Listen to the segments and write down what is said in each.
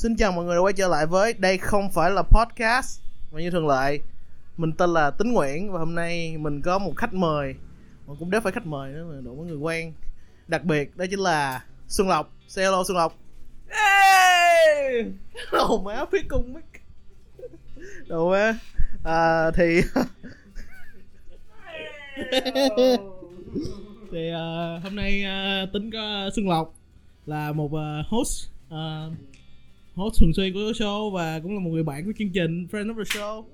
Xin chào mọi người đã quay trở lại với Đây không phải là podcast. Và như thường lệ Mình tên là Tính Nguyễn Và hôm nay mình có một khách mời. Mà cũng đéo phải khách mời nữa mà đủ mọi người quen. Đặc biệt đó chính là Xuân Lộc. Say hello Xuân Lộc. Ê! Đồ má phía cung mic. Đồ má à, Thì Thì uh, hôm nay uh, Tính có Xuân Lộc Là một uh, host uh, host thường xuyên của show và cũng là một người bạn của chương trình friend of the show.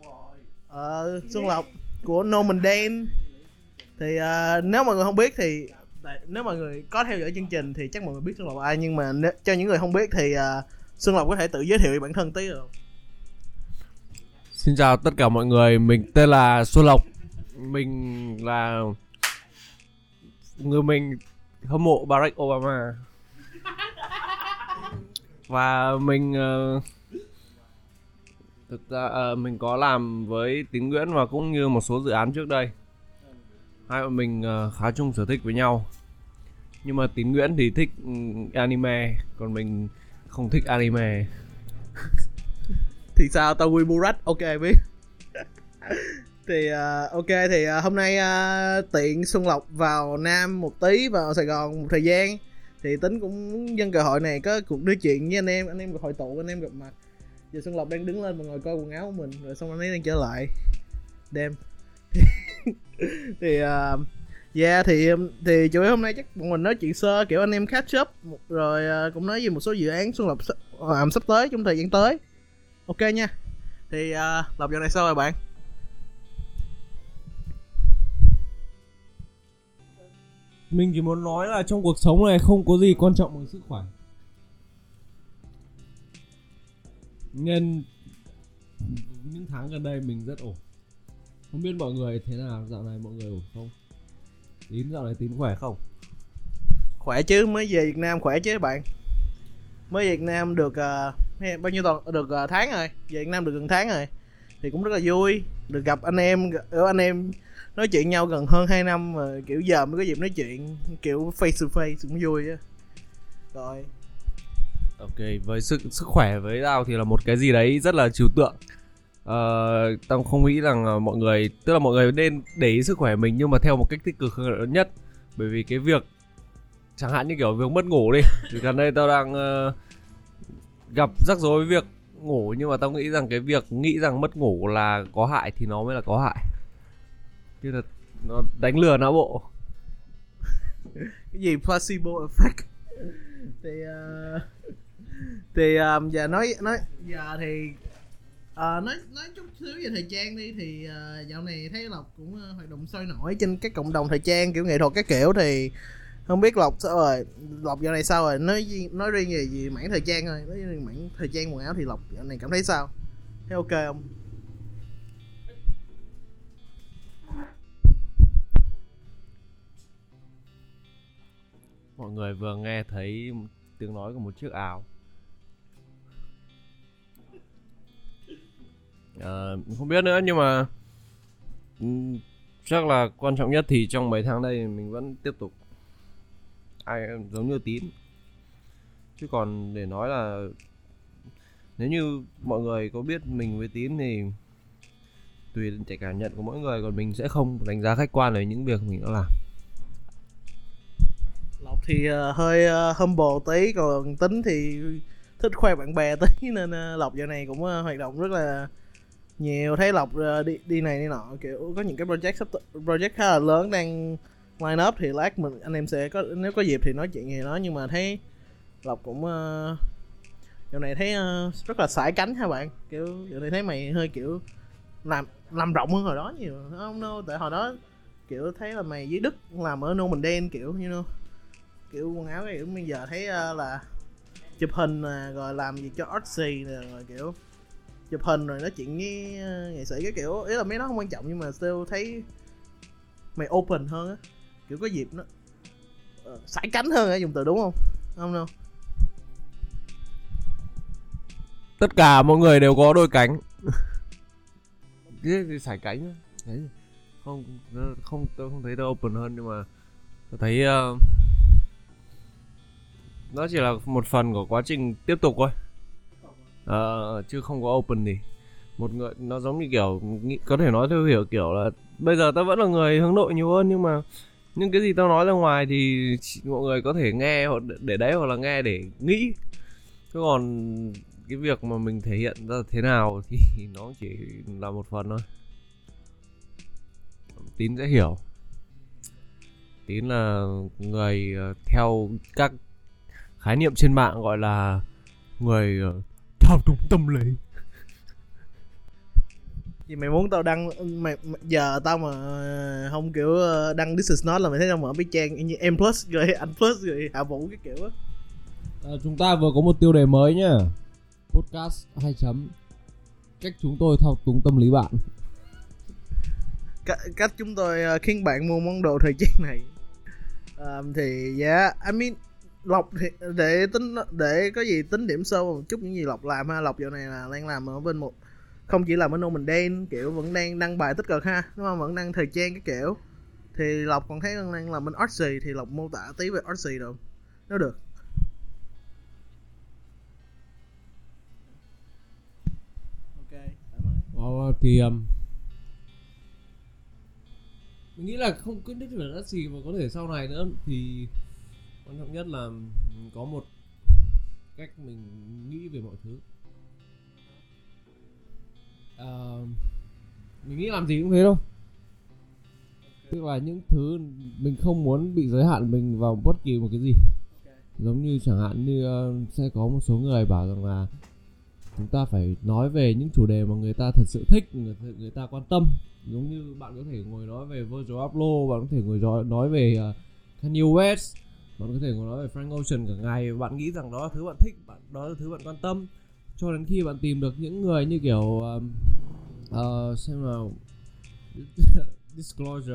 Ờ, Xuân Lộc của Norman Dan thì uh, nếu mọi người không biết thì nếu mọi người có theo dõi chương trình thì chắc mọi người biết Xuân Lộc là ai nhưng mà nếu, cho những người không biết thì uh, Xuân Lộc có thể tự giới thiệu bản thân tí được. Không? Xin chào tất cả mọi người, mình tên là Xuân Lộc. Mình là người mình hâm mộ Barack Obama và mình uh, thực ra uh, mình có làm với tín nguyễn và cũng như một số dự án trước đây. Hai bọn mình uh, khá chung sở thích với nhau. Nhưng mà tín nguyễn thì thích ừ, anime còn mình không thích anime. Thì sao? Tao quy burat ok biết. Thì uh, ok thì uh, hôm nay uh, tiện xuân lộc vào nam một tí vào sài gòn một thời gian thì tính cũng nhân cơ hội này có cuộc nói chuyện với anh em anh em hội tụ anh em gặp mặt. Giờ xuân lộc đang đứng lên và ngồi coi quần áo của mình rồi xong anh ấy đang trở lại. Đêm. Thì uh, yeah thì um, thì chủ yếu hôm nay chắc bọn mình nói chuyện sơ kiểu anh em catch up rồi uh, cũng nói về một số dự án xuân lộc làm sắp tới trong thời gian tới. Ok nha. Thì uh, lộc giờ này sao rồi bạn? Mình chỉ muốn nói là trong cuộc sống này không có gì quan trọng bằng sức khỏe. Nên những tháng gần đây mình rất ổn. Không biết mọi người thế nào dạo này mọi người ổn không? Tín dạo này tín khỏe không? Khỏe chứ mới về việt nam khỏe chứ bạn. Mới việt nam được uh, bao nhiêu tuần được uh, tháng rồi. Về việt nam được gần tháng rồi. Thì cũng rất là vui được gặp anh em ở ờ, anh em nói chuyện nhau gần hơn 2 năm mà kiểu giờ mới có dịp nói chuyện kiểu face to face cũng vui á. Rồi. Ok với sức sức khỏe với tao thì là một cái gì đấy rất là trừu tượng. Uh, tao không nghĩ rằng mọi người tức là mọi người nên để ý sức khỏe mình nhưng mà theo một cách tích cực hơn nhất. Bởi vì cái việc chẳng hạn như kiểu việc mất ngủ đi thì gần đây tao đang uh, gặp rắc rối với việc ngủ nhưng mà tao nghĩ rằng cái việc nghĩ rằng mất ngủ là có hại thì nó mới là có hại như là nó đánh lừa não bộ. Cái gì placebo effect? Thì uh, thì um, giờ nói nói giờ thì uh, nói nói chút xíu về thời trang đi. Thì uh, dạo này thấy lộc cũng uh, hoạt động sôi nổi trên các cộng đồng thời trang kiểu nghệ thuật các kiểu. Thì không biết lộc sao rồi lộc dạo này sao rồi? Nói nói riêng về gì mảng thời trang thôi. Nói riêng mảng thời trang quần áo thì lộc dạo này cảm thấy sao? Thấy ok không? Mọi người vừa nghe thấy tiếng nói của một chiếc áo. À, không biết nữa nhưng mà ừ, chắc là quan trọng nhất thì trong mấy tháng đây mình vẫn tiếp tục. Ai giống như tín chứ còn để nói là nếu như mọi người có biết mình với tín thì tùy cái cảm nhận của mỗi người còn mình sẽ không đánh giá khách quan về những việc mình đã làm học thì uh, hơi uh, humble tí còn tính thì thích khoe bạn bè tí nên uh, lộc giờ này cũng uh, hoạt động rất là nhiều. Thấy lộc uh, đi đi này đi nọ kiểu có những cái project sắp project khá là lớn đang line up thì lát mình anh em sẽ có nếu có dịp thì nói chuyện gì đó nhưng mà thấy lộc cũng uh, giờ này thấy uh, rất là sải cánh ha bạn? Kiểu giờ này thấy mày hơi kiểu làm làm rộng hơn hồi đó nhiều. Không đâu tại hồi đó kiểu thấy là mày dưới đức làm ở nô mình đen kiểu như you know kiểu quần áo kiểu bây giờ thấy uh, là chụp hình uh, rồi làm gì cho artsy rồi kiểu chụp hình rồi nói chuyện với uh, nghệ sĩ cái kiểu ý là mấy nó không quan trọng nhưng mà still thấy mày open hơn á kiểu có dịp nó uh, sải cánh hơn á dùng từ đúng không? Không đâu. Tất cả mọi người đều có đôi cánh. Cái sải cánh đấy không? Không tôi không thấy tôi open hơn nhưng mà tôi thấy uh, nó chỉ là một phần của quá trình tiếp tục thôi. Ờ, chứ không có open thì một người nó giống như kiểu có thể nói theo hiểu kiểu là bây giờ tao vẫn là người hướng nội nhiều hơn nhưng mà những cái gì tao nói ra ngoài thì mọi người có thể nghe hoặc để đấy hoặc là nghe để nghĩ. Chứ còn cái việc mà mình thể hiện ra thế nào thì nó chỉ là một phần thôi. Tín sẽ hiểu. Tín là người ờ, theo các khái niệm trên mạng gọi là người ờ, thao túng tâm lý Vì mày muốn tao đăng mày, mày- giờ tao mà không kiểu ờ, đăng this is not là mày thấy tao mở cái trang như em plus rồi anh plus rồi hạ vũ cái kiểu á. À, chúng ta vừa có một tiêu đề mới nhá. Podcast 2 chấm cách chúng tôi thao túng tâm lý bạn. Cách, cách chúng tôi ờ, khiến bạn mua món đồ thời trang này. Ờ, thì yeah, I mean lộc thì để tính để có gì tính điểm sâu một chút những gì lộc làm ha. Lộc dạo này là đang làm ở bên một không chỉ làm ở No mình đen kiểu vẫn đang đăng bài tích cực ha đúng không? Vẫn đăng thời trang cái kiểu. Thì lộc còn thấy đang đang làm bên artsy thì lộc mô tả tí về artsy được nếu được. Ok thoải mái. Ờ, thì um, mình nghĩ là không cứ đích là gì mà có thể sau này nữa thì quan trọng nhất là có một cách mình nghĩ về mọi thứ. à, mình nghĩ làm gì cũng thế thôi. Tức là những thứ mình không muốn bị giới hạn mình vào bất kỳ một cái gì. Giống như chẳng hạn như uh, sẽ có một số người bảo rằng là chúng ta phải nói về những chủ đề mà người ta thật sự thích người, người ta quan tâm giống như bạn có thể ngồi nói về Virgil Abloh bạn có thể ngồi nói, nói về uh, Kanye West bạn có thể nói về Frank Ocean cả ngày. Bạn nghĩ rằng đó là thứ bạn thích bạn đó là thứ bạn quan tâm. Cho đến khi bạn tìm được những người như kiểu uh, uh, xem nào. Disclosure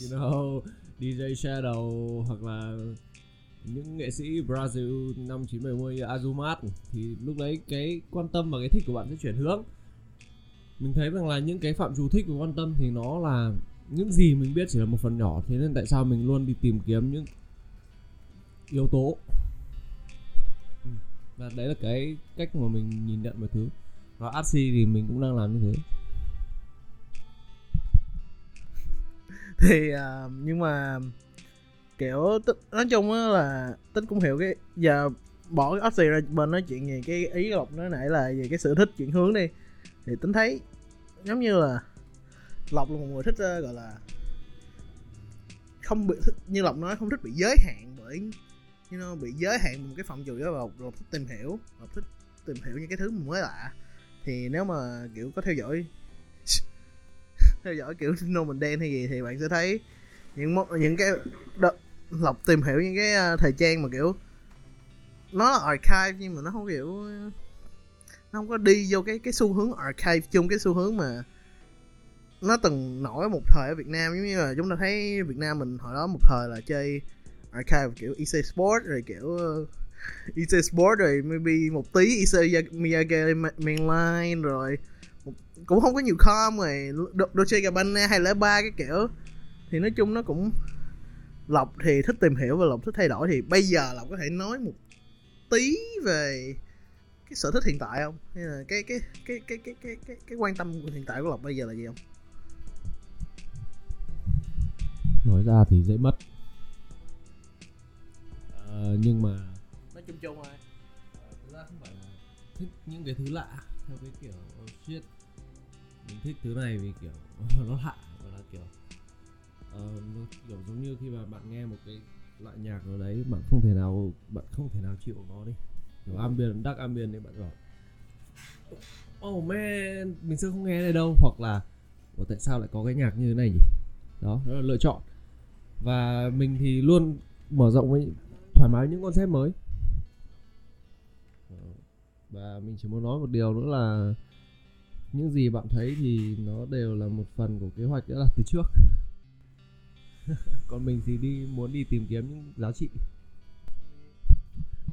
you know DJ Shadow hoặc là những nghệ sĩ Brazil năm 970 như Azumat thì lúc đấy cái quan tâm và cái thích của bạn sẽ chuyển hướng. Mình thấy rằng là những cái phạm trù thích và quan tâm thì nó là những gì mình biết chỉ là một phần nhỏ. Thế nên tại sao mình luôn đi tìm kiếm những yếu tố. Ừ. và đấy là cái cách mà mình nhìn nhận mọi thứ. Và Artsy thì mình cũng đang làm như thế. Thì à, nhưng mà kiểu tích, nói chung á là tính cũng hiểu cái giờ bỏ cái Oxy ra bên nói chuyện về cái ý lộc nói nãy là về cái sở thích chuyển hướng đi. Thì tính thấy giống như là lộc là một người thích ờ, gọi là không bị thích, như lộc nói không thích bị giới hạn bởi you know, bị giới hạn một cái phạm trù đó và Rob thích tìm hiểu Rob thích tìm hiểu những cái thứ mới lạ. Thì nếu mà kiểu có theo dõi theo dõi kiểu No Mình Đen hay gì thì bạn sẽ thấy những món những cái đợt, lọc tìm hiểu những cái à, thời trang mà kiểu nó là archive nhưng mà nó không kiểu nó không có đi vô cái cái xu hướng archive chung cái xu hướng mà nó từng nổi một thời ở Việt Nam. Giống như là chúng ta thấy Việt Nam mình hồi đó một thời là chơi À, archive kiểu EC Sport rồi kiểu ờ, EC Sport rồi maybe một tí EC Miyagi Mainline rồi cũng không có nhiều com rồi Do- Dolce Gabbana hay là ba cái kiểu. Thì nói chung nó cũng lộc thì thích tìm hiểu và lộc thích thay đổi thì bây giờ lộc có thể nói một tí về cái sở thích hiện tại không? Hay là cái cái cái cái cái cái cái, cái quan tâm của hiện tại của lộc bây giờ là gì không? Nói ra thì dễ mất. Ờ, nhưng mà nói chung chung thôi. Thực ra không phải là thích những cái thứ lạ theo cái kiểu oh shit. Mình thích thứ này vì kiểu nó lạ và là kiểu ờ, nó kiểu giống như khi mà bạn nghe một cái loại nhạc nào đấy bạn không thể nào bạn không thể nào chịu nó đi. Kiểu ambient dark ambient thì bạn bảo oh man mình xưa không nghe đây đâu. Hoặc là Ủa, tại sao lại có cái nhạc như thế này nhỉ? Đó đó là lựa chọn. Và mình thì luôn mở rộng với thoải mái những concept mới. Ờ, và mình chỉ muốn nói một điều nữa là những gì bạn thấy thì nó đều là một phần của kế hoạch đã đặt từ trước. Còn mình thì đi muốn đi tìm kiếm những giá trị.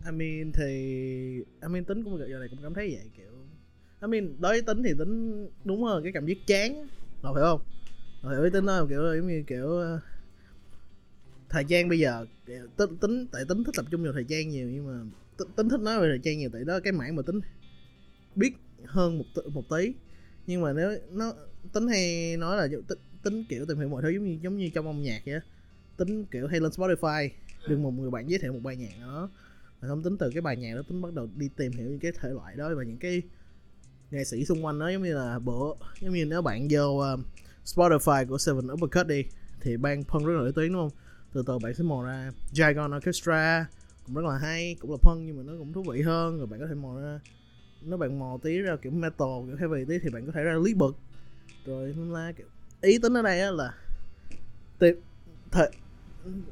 I mean thì I mean tính cũng giờ này cũng cảm thấy vậy kiểu I mean đối với tính thì tính đúng hơn cái cảm giác chán. Ngọc hiểu không? Ngọc hiểu với tính đó kiểu giống như kiểu thời gian bây giờ tính tính tại tính thích tập trung vào thời gian nhiều nhưng mà tính, tính thích nói về thời gian nhiều tại đó cái mảng mà tính biết hơn một một tí. Nhưng mà nếu nó tính hay nói là tính, tính kiểu tìm hiểu mọi thứ giống như giống như trong âm nhạc vậy tính kiểu hay lên Spotify đừng một người bạn giới thiệu một bài nhạc đó. Mà không tính từ cái bài nhạc đó tính bắt đầu đi tìm hiểu những cái thể loại đó và những cái nghệ sĩ xung quanh đó giống như là bữa giống như nếu bạn vô uh, Spotify của Seven Uppercut đi thì ban punk rất là nổi tiếng đúng không? Từ từ bạn sẽ mò ra. Dragon Orchestra cũng rất là hay, cũng là phân nhưng mà nó cũng thú vị hơn, rồi bạn có thể mò ra. Nếu bạn mò tí ra kiểu metal, kiểu heavy tí thì bạn có thể ra lý bực. Rồi tóm la kiểu, ý tính ở đây á là tìm thời,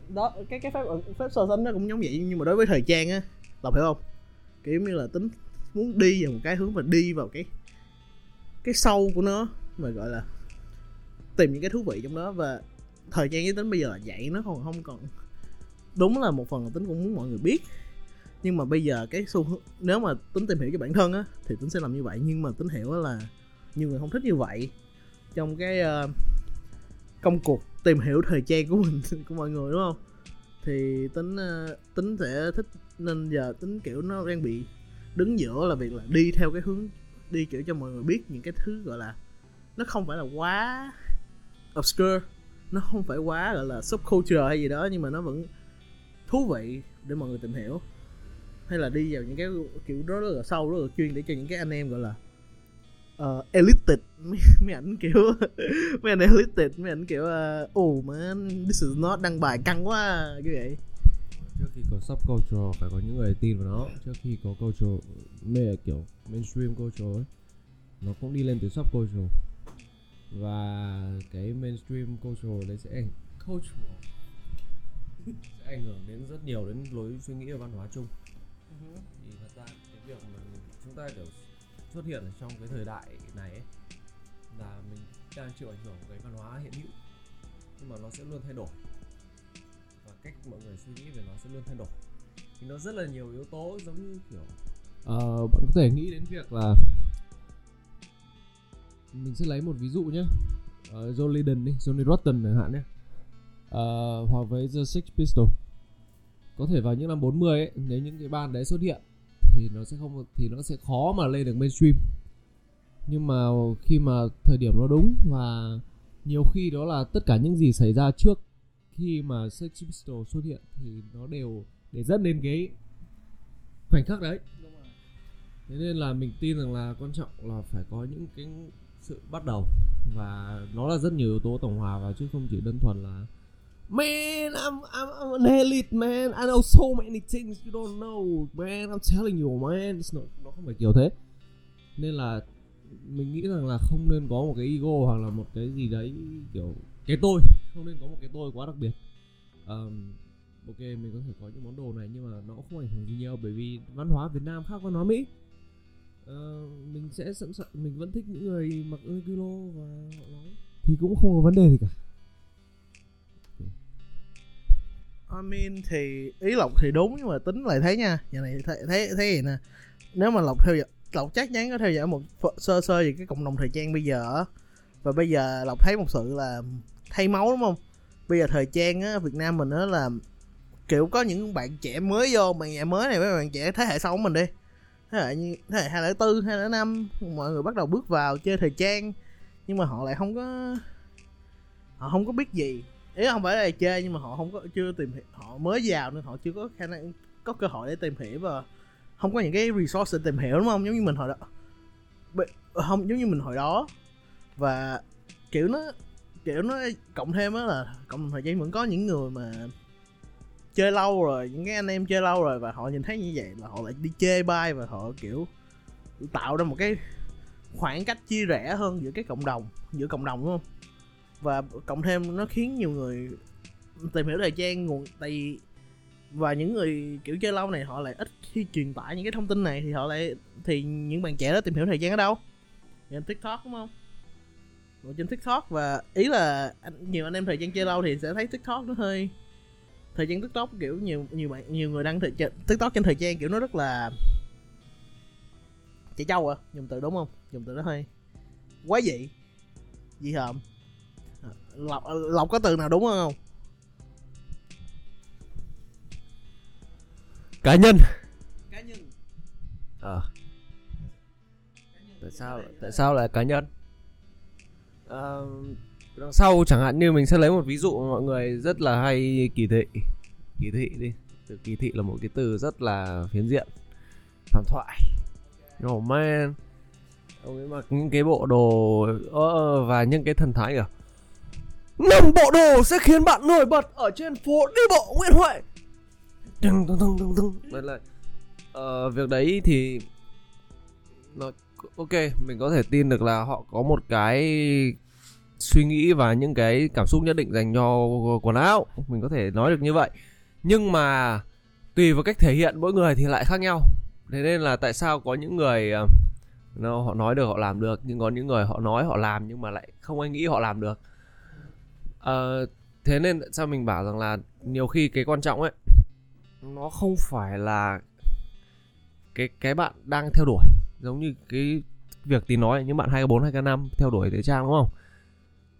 đó, cái cái phép phép so sánh nó cũng giống vậy, nhưng mà đối với thời trang á, lộc hiểu không? Kiểu như là tính muốn đi vào một cái hướng và đi vào cái cái sâu của nó, mà gọi là tìm những cái thú vị trong đó và thời gian với tính bây giờ là vậy nó còn không còn đúng là một phần là tính cũng muốn mọi người biết. Nhưng mà bây giờ cái xu hướng nếu mà tính tìm hiểu cho bản thân á thì tính sẽ làm như vậy. Nhưng mà tính hiểu là nhiều người không thích như vậy. Trong cái uh, công cuộc tìm hiểu thời trang của mình của mọi người đúng không? Thì tính uh, tính sẽ thích nên giờ tính kiểu nó đang bị đứng giữa là việc là đi theo cái hướng đi kiểu cho mọi người biết những cái thứ gọi là nó không phải là quá obscure nó không phải quá gọi là subculture hay gì đó nhưng mà nó vẫn thú vị để mọi người tìm hiểu. Hay là đi vào những cái kiểu đó rất là sâu rất là chuyên để cho những cái anh em gọi là ờ, uh, elite mấy, mấy ảnh kiểu mấy anh elitist mấy ảnh kiểu uh, oh man this is not đăng bài căng quá như vậy. Trước khi có subculture phải có những người tin vào nó. Trước khi có culture mê kiểu mainstream culture ấy nó cũng đi lên từ subculture và cái mainstream culture đấy sẽ ảnh culture sẽ ảnh hưởng đến rất nhiều đến lối suy nghĩ và văn hóa chung. Thì thật ra cái việc mà chúng ta kiểu xuất hiện ở trong cái thời đại này ấy, là mình đang chịu ảnh hưởng của cái văn hóa hiện hữu. Nhưng mà nó sẽ luôn thay đổi. Và cách mọi người suy nghĩ về nó sẽ luôn thay đổi. Thì nó rất là nhiều yếu tố giống như kiểu uh, bạn có thể nghĩ đến việc là mình sẽ lấy một ví dụ nhé. Uh, John Lydon đi Johnny Rotten chẳng hạn nhé. Uh, hoặc với The Six Pistols có thể vào những năm 40 ấy nếu những cái band đấy xuất hiện thì nó sẽ không thì nó sẽ khó mà lên được mainstream. Nhưng mà khi mà thời điểm nó đúng và nhiều khi đó là tất cả những gì xảy ra trước khi mà Sex Pistols xuất hiện thì nó đều để dẫn đến cái khoảnh khắc đấy. Thế nên là mình tin rằng là quan trọng là phải có những cái sự bắt đầu và nó là rất nhiều yếu tố tổng hòa vào chứ không chỉ đơn thuần là Man, I'm, I'm, I'm an elite man. I know so many things you don't know, man. I'm telling you, man. It's not, nó không phải kiểu thế. Nên là mình nghĩ rằng là không nên có một cái ego hoặc là một cái gì đấy kiểu cái tôi không nên có một cái tôi quá đặc biệt um, ok mình có thể có những món đồ này nhưng mà nó cũng không ảnh hưởng gì nhiều bởi vì văn hóa Việt Nam khác văn hóa Mỹ uh, mình sẽ sẵn sàng mình vẫn thích những người mặc kilo và họ nói. Thì cũng không có vấn đề gì cả. I mean thì ý lộc thì đúng nhưng mà tính lại thấy nha giờ này thấy thấy thấy gì nè. Nếu mà lộc theo dõi lộc chắc chắn có theo dõi một sơ sơ về cái cộng đồng thời trang bây giờ và bây giờ lộc thấy một sự là thay máu đúng không? Bây giờ thời trang á việt nam mình á là kiểu có những bạn trẻ mới vô bạn trẻ mới này với bạn trẻ thế hệ sau của mình đi thế hệ như thế hệ hai lẻ tư, hai lẻ năm, mọi người bắt đầu bước vào chơi thời trang. Nhưng mà họ lại không có họ không có biết gì. Ý không phải là chơi, nhưng mà họ không có chưa tìm hiểu họ mới vào nên họ chưa có khả năng có cơ hội để tìm hiểu và không có những cái resource để tìm hiểu, đúng không? Giống như mình hồi đó. Không, giống như mình hồi đó. Và kiểu nó kiểu nó cộng thêm á là cộng thời gian vẫn có những người mà chơi lâu rồi, những cái anh em chơi lâu rồi và họ nhìn thấy như vậy là họ lại đi chê bai và họ, kiểu, tạo ra một cái khoảng cách chia rẽ hơn giữa cái cộng đồng, giữa cộng đồng, đúng không? Và cộng thêm nó khiến nhiều người tìm hiểu thời trang, nguồn, tại vì, và những người, kiểu, chơi lâu này họ lại ít khi truyền tải những cái thông tin này thì họ lại, thì những bạn trẻ đó tìm hiểu thời gian ở đâu? Trên tiktok, đúng không? Ở trên tiktok và ý là nhiều anh em thời gian chơi lâu thì sẽ thấy tiktok nó hơi thời gian tiktok kiểu nhiều nhiều bạn nhiều người đăng thời tiktok trên thời gian kiểu nó rất là trẻ trâu à dùng từ đúng không? Dùng từ đó hơi quá dị dị hợm. Lọc lọc có từ nào đúng không? Cá nhân. Cá nhân. Ờ. Tại sao tại sao lại cá nhân? À, đằng sau chẳng hạn như mình sẽ lấy một ví dụ mà mọi người rất là hay kỳ thị. Kỳ thị đi. Từ kỳ thị là một cái từ rất là phiến diện. Phản thoại. Oh man. Ông ấy mặc những cái bộ đồ và những cái thần thái kìa. Năm bộ đồ sẽ khiến bạn nổi bật ở trên phố đi bộ Nguyễn Huệ. Đừng đừng đừng đừng đừng. Đấy là ờ, việc đấy thì nó ok mình có thể tin được là họ có một cái suy nghĩ và những cái cảm xúc nhất định dành cho quần áo. Mình có thể nói được như vậy. Nhưng mà tùy vào cách thể hiện mỗi người thì lại khác nhau. Thế nên là tại sao có những người ờ, nó họ nói được họ làm được nhưng có những người họ nói họ làm nhưng mà lại không ai nghĩ họ làm được. À, thế nên tại sao mình bảo rằng là nhiều khi cái quan trọng ấy nó không phải là cái cái bạn đang theo đuổi. Giống như cái việc tí nói những bạn 24 25 theo đuổi thời trang đúng không?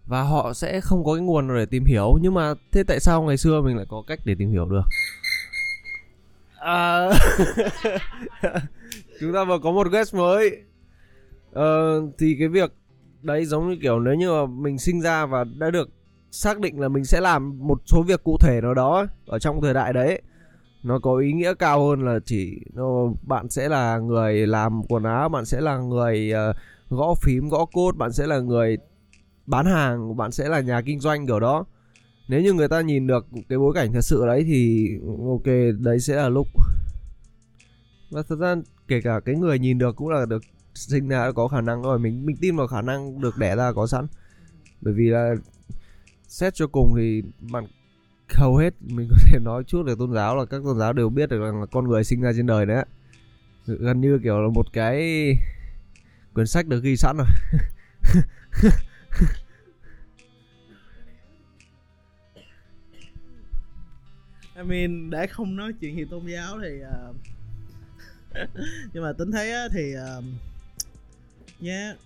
Và họ sẽ không có cái nguồn để tìm hiểu. Nhưng mà thế tại sao ngày xưa mình lại có cách để tìm hiểu được? À... chúng ta vừa có một guest mới. Ờ, thì cái việc đấy giống như kiểu nếu như mà mình sinh ra và đã được xác định là mình sẽ làm một số việc cụ thể nào đó ở trong thời đại đấy nó có ý nghĩa cao hơn là chỉ nó, bạn sẽ là người làm quần áo bạn sẽ là người uh, gõ phím gõ cốt bạn sẽ là người bán hàng bạn sẽ là nhà kinh doanh, kiểu đó. Nếu như người ta nhìn được cái bối cảnh thật sự đấy thì, ok, đấy sẽ là lúc. Và thật ra kể cả cái người nhìn được cũng là được sinh ra có khả năng rồi, mình mình tin vào khả năng được đẻ ra có sẵn. Bởi vì là xét cho cùng thì bạn hầu hết mình có thể nói chút về tôn giáo là các tôn giáo đều biết được rằng là con người sinh ra trên đời đấy gần như kiểu là một cái quyển sách được ghi sẵn rồi. I mean để không nói chuyện gì tôn giáo thì uh, nhưng mà tính thấy á, thì ờ, uh, yeah,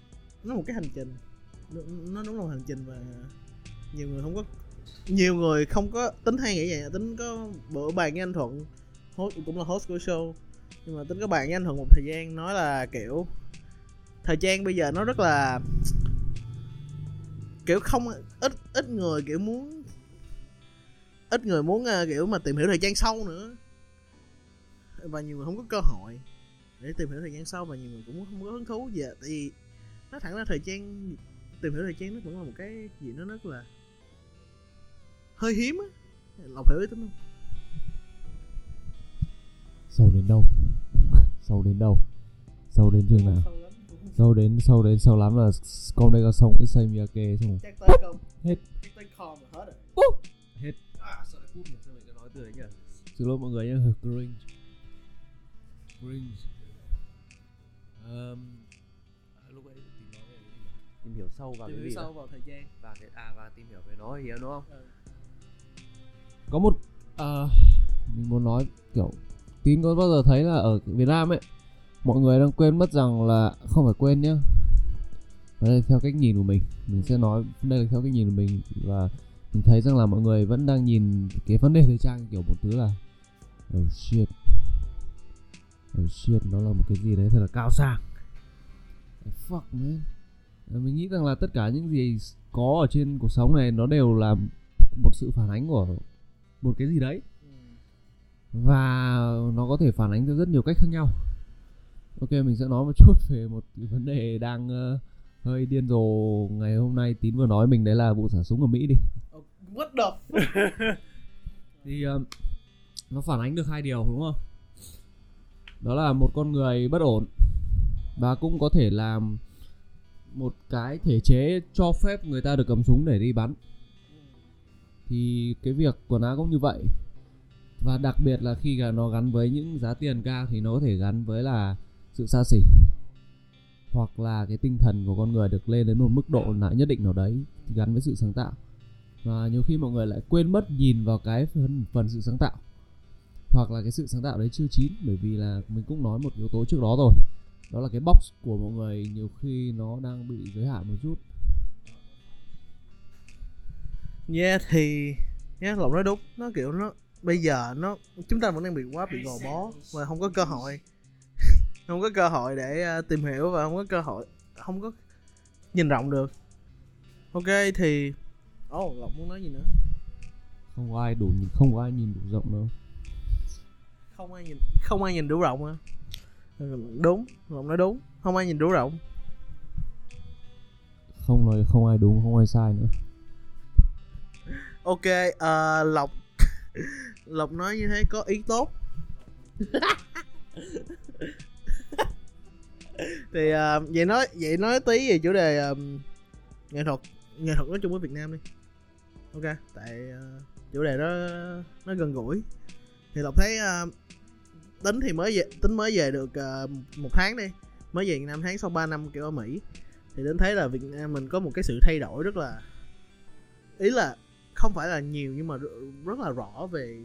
nó một cái hành trình. Nó, đúng là một hành trình và nhiều người không có nhiều người không có tính hay nghĩ vậy à. tính có bữa bàn với anh thuận host cũng là host của show. Nhưng mà tính có bạn với anh thuận một thời gian nói là kiểu thời trang bây giờ nó rất là kiểu không ít ít người kiểu muốn ít người muốn uh, kiểu mà tìm hiểu thời trang sâu nữa. Và nhiều người không có cơ hội để tìm hiểu thời gian sâu và nhiều người cũng không có hứng thú. Về tại vì nói thẳng ra thời trang tìm hiểu thời trang nó cũng là một cái gì nó rất là hơi hiếm á. Lộc hiểu ý tính không? Sâu đến đâu? Sâu đến đâu? Sâu đến chừng nào? Sâu đến sâu đến sâu lắm là con đây có sông cái xây miyake xong Hết. hết lại cút nhỉ sao mình cứ nói từ đấy nhỉ xin lỗi mọi người nhé cringe cringe um, lúc ấy tìm nói về cái gì tìm hiểu sâu vào tìm cái hiểu gì sâu đó. vào thời trang và cái à và tìm hiểu về nó thì đúng không? Có một à, mình muốn nói kiểu tín có bao giờ thấy là ở Việt Nam ấy mọi người đang quên mất rằng là không phải quên nhá. Và đây theo cách nhìn của mình mình sẽ nói đây là theo cách nhìn của mình và mình thấy rằng là mọi người vẫn đang nhìn cái vấn đề thời trang kiểu một thứ là oh shit. Oh shit nó là một cái gì đấy thật là cao sang. Ờ, fuck man. Mình nghĩ rằng là tất cả những gì có ở trên cuộc sống này nó đều là một sự phản ánh của một cái gì đấy. Và nó có thể phản ánh theo rất nhiều cách khác nhau. Ok mình sẽ nói một chút về một cái vấn đề đang uh, hơi điên rồ ngày hôm nay. Tín vừa nói mình đấy là vụ xả súng ở mỹ đi what the thì um, nó phản ánh được hai điều đúng không? Đó là một con người bất ổn và cũng có thể làm một cái thể chế cho phép người ta được cầm súng để đi bắn. Thì cái việc của nó cũng như vậy. Và đặc biệt là khi nó gắn với những giá tiền cao thì nó có thể gắn với là sự xa xỉ hoặc là cái tinh thần của con người được lên đến một mức độ nào nhất định nào đấy gắn với sự sáng tạo và nhiều khi mọi người lại quên mất nhìn vào cái phần phần sự sáng tạo. Hoặc là cái sự sáng tạo đấy chưa chín bởi vì là mình cũng nói một yếu tố trước đó rồi. Đó là cái box của mọi người nhiều khi nó đang bị giới hạn một chút. Yeah thì yeah lộc nói đúng. Nó kiểu nó bây giờ nó chúng ta vẫn đang bị quá bị gò bó và không có cơ hội. Không có cơ hội để uh, tìm hiểu và không có cơ hội không có nhìn rộng được. Ok thì oh, lộc muốn nói gì nữa? Không có ai đủ nhìn không có ai nhìn đủ rộng đâu. Không ai nhìn không ai nhìn đủ rộng hả? Ừ, đúng lộc nói đúng. Không ai nhìn đủ rộng. Không nói không ai đúng không ai sai nữa. Ok ờ, lộc lộc nói như thế có ý tốt. Thì ờ, vậy nói vậy nói tí về chủ đề ờ, nghệ thuật nghệ thuật nói chung với Việt Nam đi ok tại uh, chủ đề đó nó gần gũi. Thì lộc thấy uh, tính thì mới về tính mới về được uh, một tháng đi mới về năm tháng sau 3 năm kiểu ở Mỹ. Thì đến thấy là Việt Nam mình có một cái sự thay đổi rất là ý là không phải là nhiều nhưng mà rất là rõ về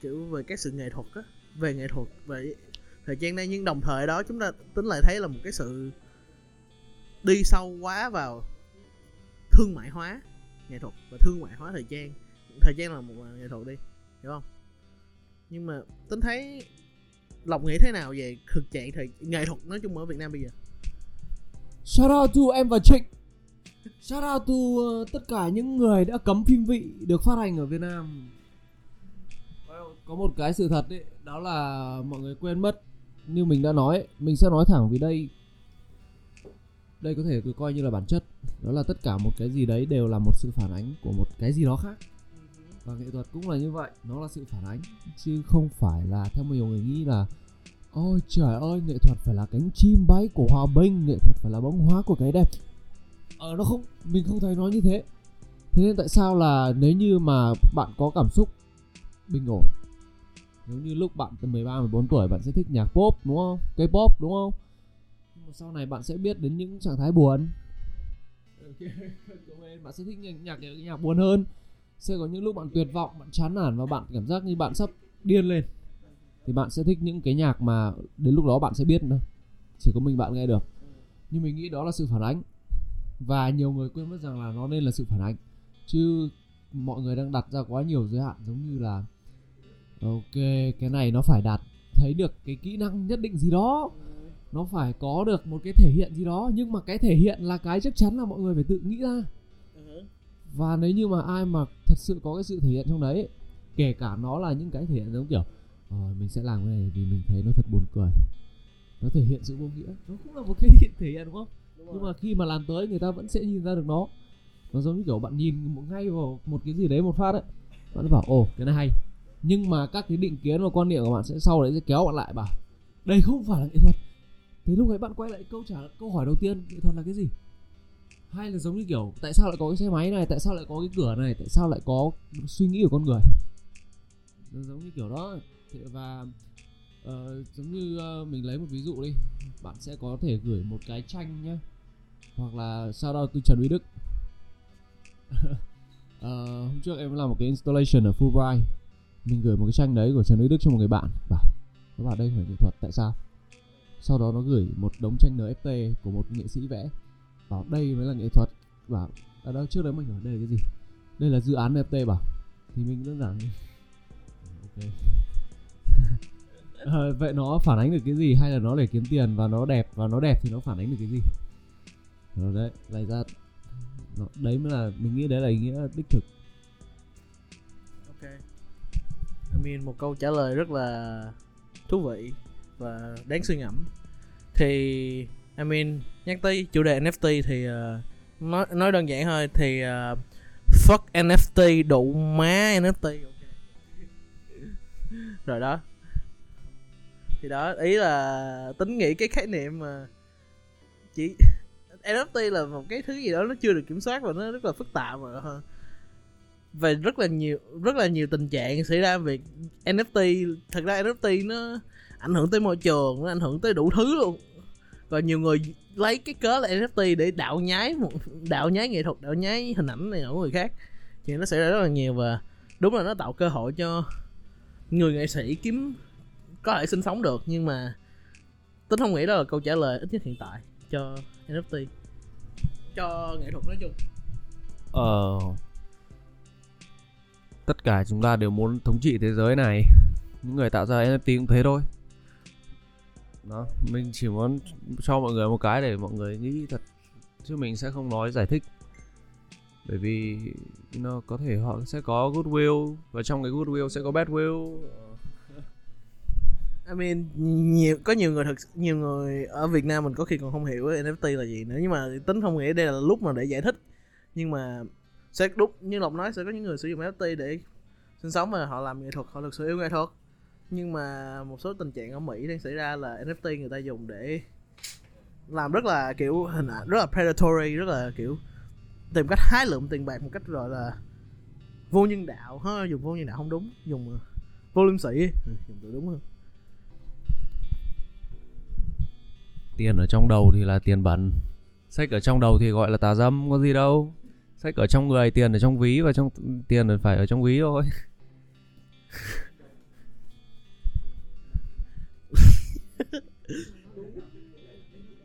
kiểu về cái sự nghệ thuật á về nghệ thuật về thời gian đây nhưng đồng thời đó chúng ta tính lại thấy là một cái sự đi sâu quá vào thương mại hóa nghệ thuật và thương mại hóa thời gian. Thời gian là một à, nghệ thuật đi hiểu không? Nhưng mà tính thấy lộc nghĩ thế nào về thực trạng thời nghệ thuật nói chung ở Việt Nam bây giờ? Shout out to em và Trịnh. Shout out to uh, tất cả những người đã cấm phim vị được phát hành ở Việt Nam. Well, Có một cái sự thật đấy Đó là mọi người quên mất. Như mình đã nói Mình sẽ nói thẳng vì đây. Đây có thể được coi như là bản chất Đó là tất cả một cái gì đấy đều là một sự phản ánh của một cái gì đó khác Và nghệ thuật cũng là như vậy Nó là sự phản ánh Chứ không phải là theo nhiều người nghĩ là Ôi trời ơi, nghệ thuật phải là cánh chim bay của hòa bình, nghệ thuật phải là bóng hóa của cái đẹp. Ờ nó không, mình không thấy nó như thế. Thế nên tại sao là nếu như mà bạn có cảm xúc bình ổn nếu như lúc bạn từ 13 14 tuổi bạn sẽ thích nhạc pop đúng không? K-pop đúng không? Sau này bạn sẽ biết đến những trạng thái buồn. bạn sẽ thích nhạc, nhạc nhạc buồn hơn. Sẽ có những lúc bạn tuyệt vọng, bạn chán nản và bạn cảm giác như bạn sắp điên lên. Thì bạn sẽ thích những cái nhạc mà đến lúc đó bạn sẽ biết thôi. Chỉ có mình bạn nghe được. Nhưng mình nghĩ đó là sự phản ánh. Và nhiều người quên mất rằng là nó nên là sự phản ánh. Chứ mọi người đang đặt ra quá nhiều giới hạn giống như là ok cái này nó phải đạt thấy được cái kỹ năng nhất định gì đó nó phải có được một cái thể hiện gì đó nhưng mà cái thể hiện là cái chắc chắn là mọi người phải tự nghĩ ra. Và nếu như mà ai mà thật sự có cái sự thể hiện trong đấy kể cả nó là những cái thể hiện giống kiểu ờ, mình sẽ làm cái này vì mình thấy nó thật buồn cười. Nó thể hiện sự vô nghĩa. Nó cũng là một cái hiện thể hiện đúng không? Nhưng mà khi mà làm tới người ta vẫn sẽ nhìn ra được nó. Nó giống như kiểu bạn nhìn một ngay vào một cái gì đấy một phát ấy. Bạn bảo ồ cái này hay. Nhưng mà các cái định kiến và quan niệm của bạn sẽ sau đấy sẽ kéo bạn lại bảo đây không phải là nghệ thuật thì lúc ấy bạn quay lại câu trả câu hỏi đầu tiên nghệ thuật là cái gì? Hay là giống như kiểu tại sao lại có cái xe máy này? Tại sao lại có cái cửa này? Tại sao lại có suy nghĩ của con người? Nó giống như kiểu đó. Và uh, giống như uh, mình lấy một ví dụ đi. Bạn sẽ có thể gửi một cái tranh nhá. Hoặc là sau đó tôi Trần Uy Đức. Uh, hôm trước em làm một cái installation ở Fulbright. Mình gửi một cái tranh đấy của Trần Uy Đức cho một người bạn. Bảo nó bảo đây phải nghệ thuật tại sao? Sau đó nó gửi một đống tranh NFT của một nghệ sĩ vẽ. Bảo đây mới là nghệ thuật. Bảo ờ, ở đâu trước đấy mình hỏi đây là cái gì? Đây là dự án NFT bảo thì mình đơn giản ừ, ok. À, vậy nó phản ánh được cái gì? Hay là nó để kiếm tiền và nó đẹp và nó đẹp thì nó phản ánh được cái gì? Rồi đấy lại ra nó, đấy mới là mình nghĩ đấy là ý nghĩa đích thực. Ok. I mean một câu trả lời rất là thú vị và đáng suy ngẫm. Thì I mean nhắc tới chủ đề NFT thì uh, nói nói đơn giản thôi thì uh, fuck NFT đủ má NFT okay. rồi đó. Thì đó ý là tính nghĩ cái khái niệm mà chỉ NFT là một cái thứ gì đó nó chưa được kiểm soát và nó rất là phức tạp và và rất là nhiều rất là nhiều tình trạng xảy ra về NFT thật ra NFT nó ảnh hưởng tới môi trường nó ảnh hưởng tới đủ thứ luôn. Và nhiều người lấy cái cớ là NFT để đạo nhái một, đạo nhái nghệ thuật, đạo nhái hình ảnh này của người khác. Thì nó xảy ra rất là nhiều và đúng là nó tạo cơ hội cho người nghệ sĩ kiếm, có thể sinh sống được. Nhưng mà tính không nghĩ đó là câu trả lời ít nhất hiện tại cho NFT cho nghệ thuật nói chung. Ờ Tất cả chúng ta đều muốn thống trị thế giới này. Những người tạo ra NFT cũng thế thôi đó, mình chỉ muốn cho mọi người một cái để mọi người nghĩ thật, chứ mình sẽ không nói giải thích. Bởi vì nó có thể họ sẽ có goodwill và trong cái goodwill sẽ có badwill I mean, nhiều, có nhiều người thật nhiều người ở Việt Nam mình có khi còn không hiểu NFT là gì nữa, nhưng mà tính không nghĩ đây là lúc mà để giải thích. Nhưng mà sẽ đúng, như lộc nói, sẽ có những người sử dụng NFT để sinh sống và họ làm nghệ thuật, họ được sở hữu nghệ thuật nhưng mà một số tình trạng ở Mỹ đang xảy ra là NFT người ta dùng để làm rất là kiểu hình ảnh rất là predatory rất là kiểu tìm cách hái lượm tiền bạc một cách gọi là vô nhân đạo ha dùng vô nhân đạo không đúng dùng ờ, vô liêm sĩ ừ, dùng từ đúng hơn. Tiền ở trong đầu thì là tiền bẩn. Sách ở trong đầu thì gọi là tà dâm có gì đâu. Sách ở trong người tiền ở trong ví và trong tiền phải ở trong ví thôi.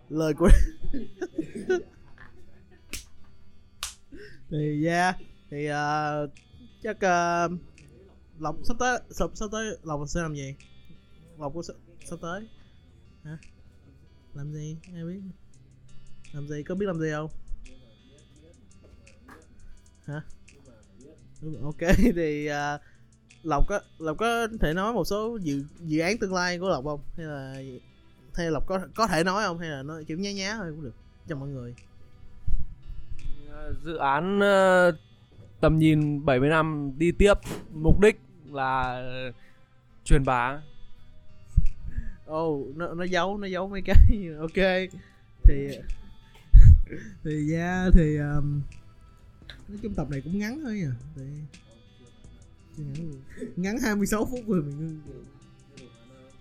lời của thì yeah. Thì uh, chắc uh, lộc sắp tới sắp, sắp tới lộc sẽ làm gì? Lộc của sắp, sắp tới. Hả? Làm gì? Ai biết? Làm gì? Có biết làm gì không? Hả? Ok thì uh, lộc có lộc có thể nói một số dự dự án tương lai của lộc không? Hay là là lộc có có thể nói không? Hay là nói kiểu nhá nhá thôi cũng được cho mọi người. Dự án ờ, tầm nhìn 70 năm đi tiếp mục đích là truyền bá. Ồ oh, nó nó giấu nó giấu mấy cái ok. Thì thì yeah thì um, nói chung tập này cũng ngắn thôi à. Thì ngắn, ngắn 26 phút rồi mình chưa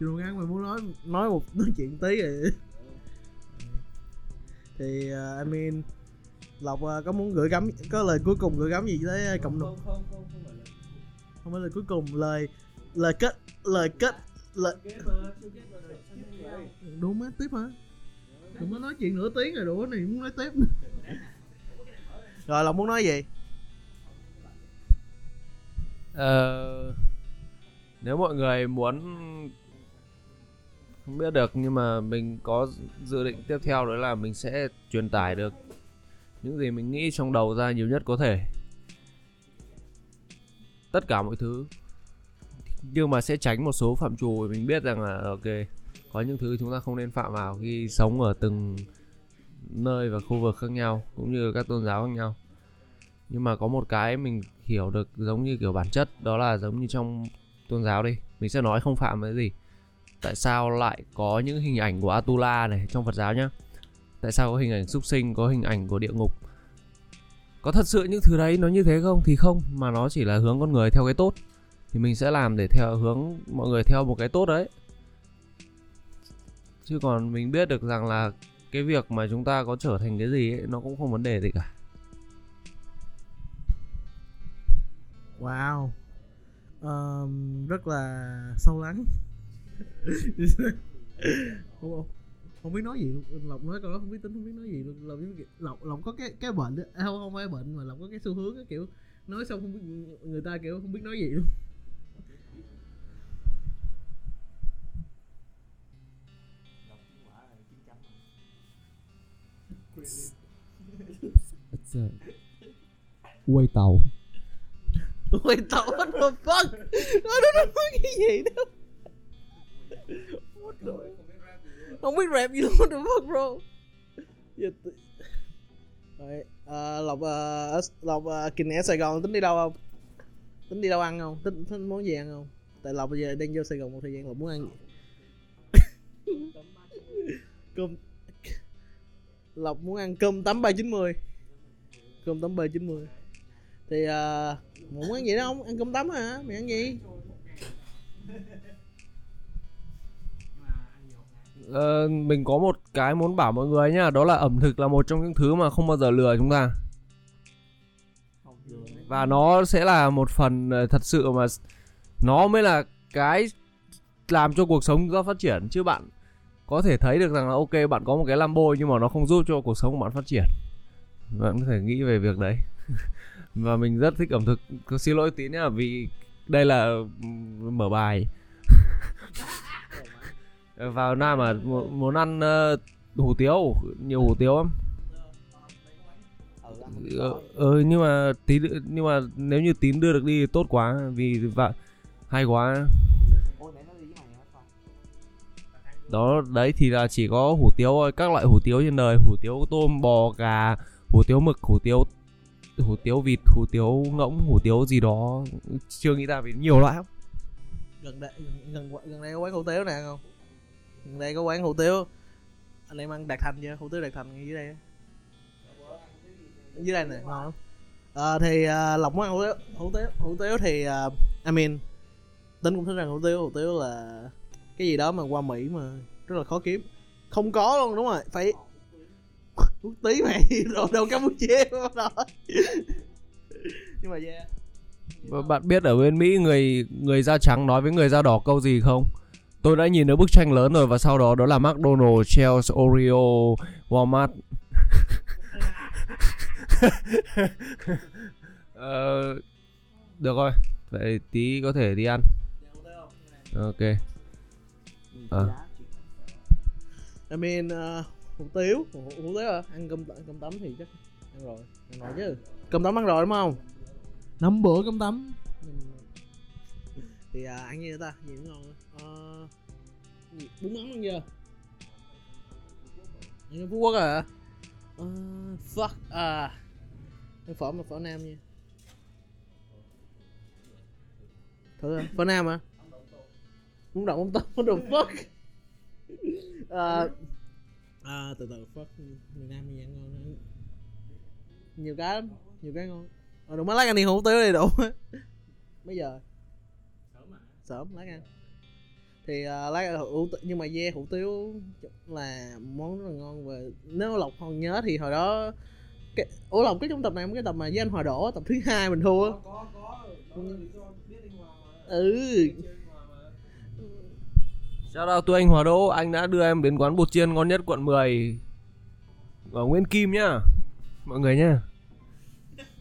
đủ ngắn mà muốn nói nói một nói chuyện tí rồi thì uh, I mean lộc uh, có muốn gửi gắm có lời cuối cùng gửi gắm gì tới cộng đồng? Không phải lời cuối cùng lời lời kết lời kết lời đúng má tiếp hả? Đừng có nói chuyện nửa tiếng rồi đủ này muốn nói tiếp. Nữa. rồi lộc muốn nói gì? Ờ, nếu mọi người muốn không biết được, nhưng mà mình có dự định tiếp theo đó là mình sẽ truyền tải được những gì mình nghĩ trong đầu ra nhiều nhất có thể. Tất cả mọi thứ. Nhưng mà sẽ tránh một số phạm trù, mình biết rằng là, ok, có những thứ chúng ta không nên phạm vào khi sống ở từng nơi và khu vực khác nhau, cũng như các tôn giáo khác nhau. Nhưng mà có một cái mình hiểu được giống như kiểu bản chất, đó là giống như trong tôn giáo đi, mình sẽ nói không phạm cái gì tại sao lại có những hình ảnh của Atula này trong Phật giáo nhá? Tại sao có hình ảnh súc sinh có hình ảnh của địa ngục? Có thật sự những thứ đấy nó như thế không? Thì không mà nó chỉ là hướng con người theo cái tốt. Thì mình sẽ làm để theo hướng mọi người theo một cái tốt đấy. Chứ còn mình biết được rằng là cái việc mà chúng ta có trở thành cái gì ấy, nó cũng không vấn đề gì cả. Wow. Um, rất là sâu lắng không, không, không biết nói gì luôn. Lộc nói đó không biết tính không biết nói gì luôn. Lộc lộc lộc có cái cái bệnh đó. À, không không phải bệnh mà lộc có cái xu hướng cái kiểu nói xong không biết người ta kiểu không biết nói gì luôn. It's a... quay tàu. Ôi tao what the fuck? Nó nó nó nói cái gì đâu What the... Không biết rap gì luôn what the fuck bro Giờ tự- Rồi, à, Lộc à, Lộc à, kỳ ở Sài Gòn tính đi đâu không? Tính đi đâu ăn không? Tính, tính món gì ăn không? Tại Lộc bây giờ đang vô Sài Gòn một thời gian Lộc muốn ăn gì? cơm Lộc muốn ăn cơm tấm 390 Cơm tấm 390 Thì à, muốn ăn gì đó không? Ăn cơm tấm hả? Mày ăn gì? Uh, mình có một cái muốn bảo mọi người nhá đó là ẩm thực là một trong những thứ mà không bao giờ lừa chúng ta. Và nó sẽ là một phần ờ, thật sự mà nó mới là cái làm cho cuộc sống chúng ta phát triển. Chứ bạn có thể thấy được rằng là ok bạn có một cái Lambo nhưng mà nó không giúp cho cuộc sống của bạn phát triển. Bạn có thể nghĩ về việc đấy. Và mình rất thích ẩm thực. Xin lỗi tí nhá vì đây là ừ, mở bài. Ờ, vào Nam mà muốn ăn uh, hủ tiếu nhiều hủ tiếu lắm. Ờ, ờ nhưng mà tí nhưng mà nếu như tín đưa được đi thì tốt quá vì và hay quá. Đó đấy thì là chỉ có hủ tiếu thôi các loại hủ tiếu trên đời hủ tiếu tôm bò gà hủ tiếu mực hủ tiếu hủ tiếu vịt hủ tiếu ngỗng hủ tiếu gì đó. Chưa nghĩ ra vì nhiều loại lắm. Gần đây gần, gần, gần đây có quán hủ tiếu nè không? Đây có quán hủ tiếu. Anh em ăn đạt thành chưa? Hủ tiếu đạt thành ngay dưới đây dưới đây nè ngon lắm. Ờ, thì à, lộc muốn ăn hủ tiếu hủ tiếu hủ tiếu thì à, I mean tính cũng thích rằng hủ tiếu. Hủ tiếu là cái gì đó mà qua mỹ mà rất là khó kiếm. Không có luôn đúng rồi phải quốc tí mày rồi đâu campuchia bắt nhưng mà yeah. Và bạn biết ở bên Mỹ người người da trắng nói với người da đỏ câu gì không? Tôi đã nhìn ở bức tranh lớn rồi và sau đó đó là McDonald's, Chelsea, Oreo, Walmart. Ờ, được rồi, vậy tí có thể đi ăn. Ok. Ờ. I mean uh, hủ tiếu hủ, hủ tiếu à ăn cơm cơm tấm thì chắc ăn rồi ăn rồi chứ cơm tấm ăn rồi đúng không năm bữa cơm tấm thì à, ăn gì nữa ta? Nữa ngon gì? bún mắm ăn chưa? Ăn phú quốc à? Ờ, fuck à. Ăn phở mà phở nam nha. Thử à? phở nam à bún đậu bún tấm bún đậu fuck? À, à, từ từ fuck người nam gì ăn ngon nhiều cái lắm nhiều cái ngon. Ờ đừng mới lát ăn đi hủ tiếu đi đủ bây giờ sớm lát ăn thì uh, lát hủ nhưng mà dê hủ tiếu là món rất là ngon và nếu lộc còn nhớ thì hồi đó cái ủa lộc cái trong tập này cái tập mà với anh hòa đổ tập thứ hai mình thua ừ Shout out to anh Hòa Đỗ, anh đã đưa em đến quán bột chiên ngon nhất quận 10 ở Nguyễn Kim nhá. Mọi người nhá.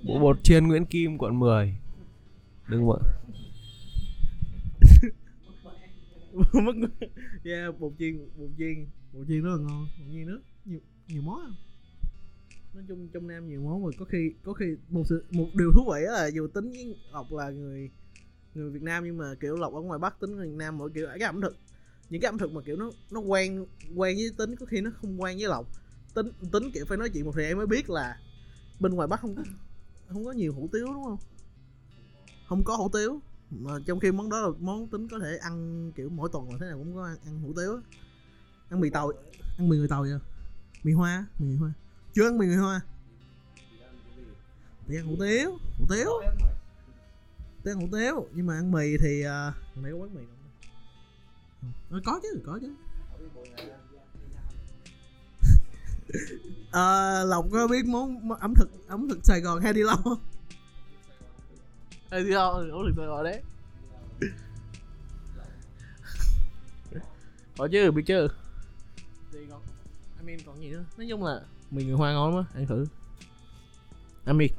Bộ bột chiên Nguyễn Kim quận 10. Đừng mọi mất yeah, bột chiên bột chiên. Bột chiên rất là ngon, bột chiên nước, nhiều nhiều món không nói chung trong nam nhiều món mà có khi có khi một sự, một điều thú vị là dù tính với lộc là người người việt nam nhưng mà, kiểu, lộc ở ngoài bắc tính người việt nam mỗi kiểu, cái ẩm thực, những cái ẩm thực mà, kiểu, nó nó quen quen với tính, có khi nó không quen với lộc. Tính tính, kiểu, phải nói chuyện một thời gian mới biết là bên ngoài bắc không có không có nhiều hủ tiếu, đúng không? Không có hủ tiếu mà trong khi món đó là món tính có thể ăn kiểu mỗi tuần là thế nào cũng có ăn, ăn hủ tiếu á. Ăn mì tàu ăn mì người tàu vậy? Mì hoa mì người hoa. Chưa ăn mì người hoa. Thì ăn hủ tiếu hủ tiếu. Tôi ăn hủ tiếu nhưng mà ăn mì thì à, uh, gần có quán mì không Ờ, có chứ có chứ. À, lộc có biết món món ẩm thực ẩm thực sài gòn hay đi lâu không? Hay đi ẩm thực sài gòn đấy. Có chứ biết chứ. Thì còn? I mean còn gì nữa? Nói chung là mì người hoa ngon lắm á ăn thử. I mean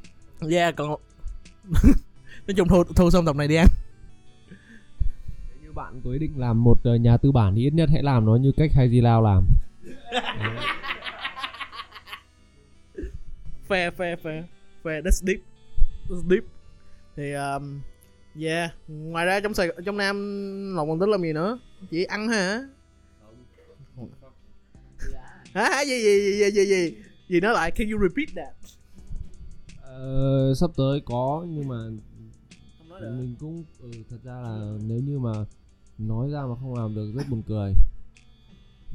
yeah còn nói chung thu thu xong tập này đi ăn. Nếu như bạn có ý định làm một ờ, nhà tư bản thì ít nhất hãy làm nó như cách Haji Lao làm. fair fair fair. Fair that's deep. That's deep thì um, yeah. Ngoài ra trong sài trong nam lòng còn tính làm gì nữa. Chỉ ăn hả? Hả? Gì gì gì gì gì gì? Gì nói lại? Can you repeat that? Ờ, sắp tới có nhưng mà không nói mình cũng ừ, thật ra là nếu như mà nói ra mà không làm được rất buồn cười.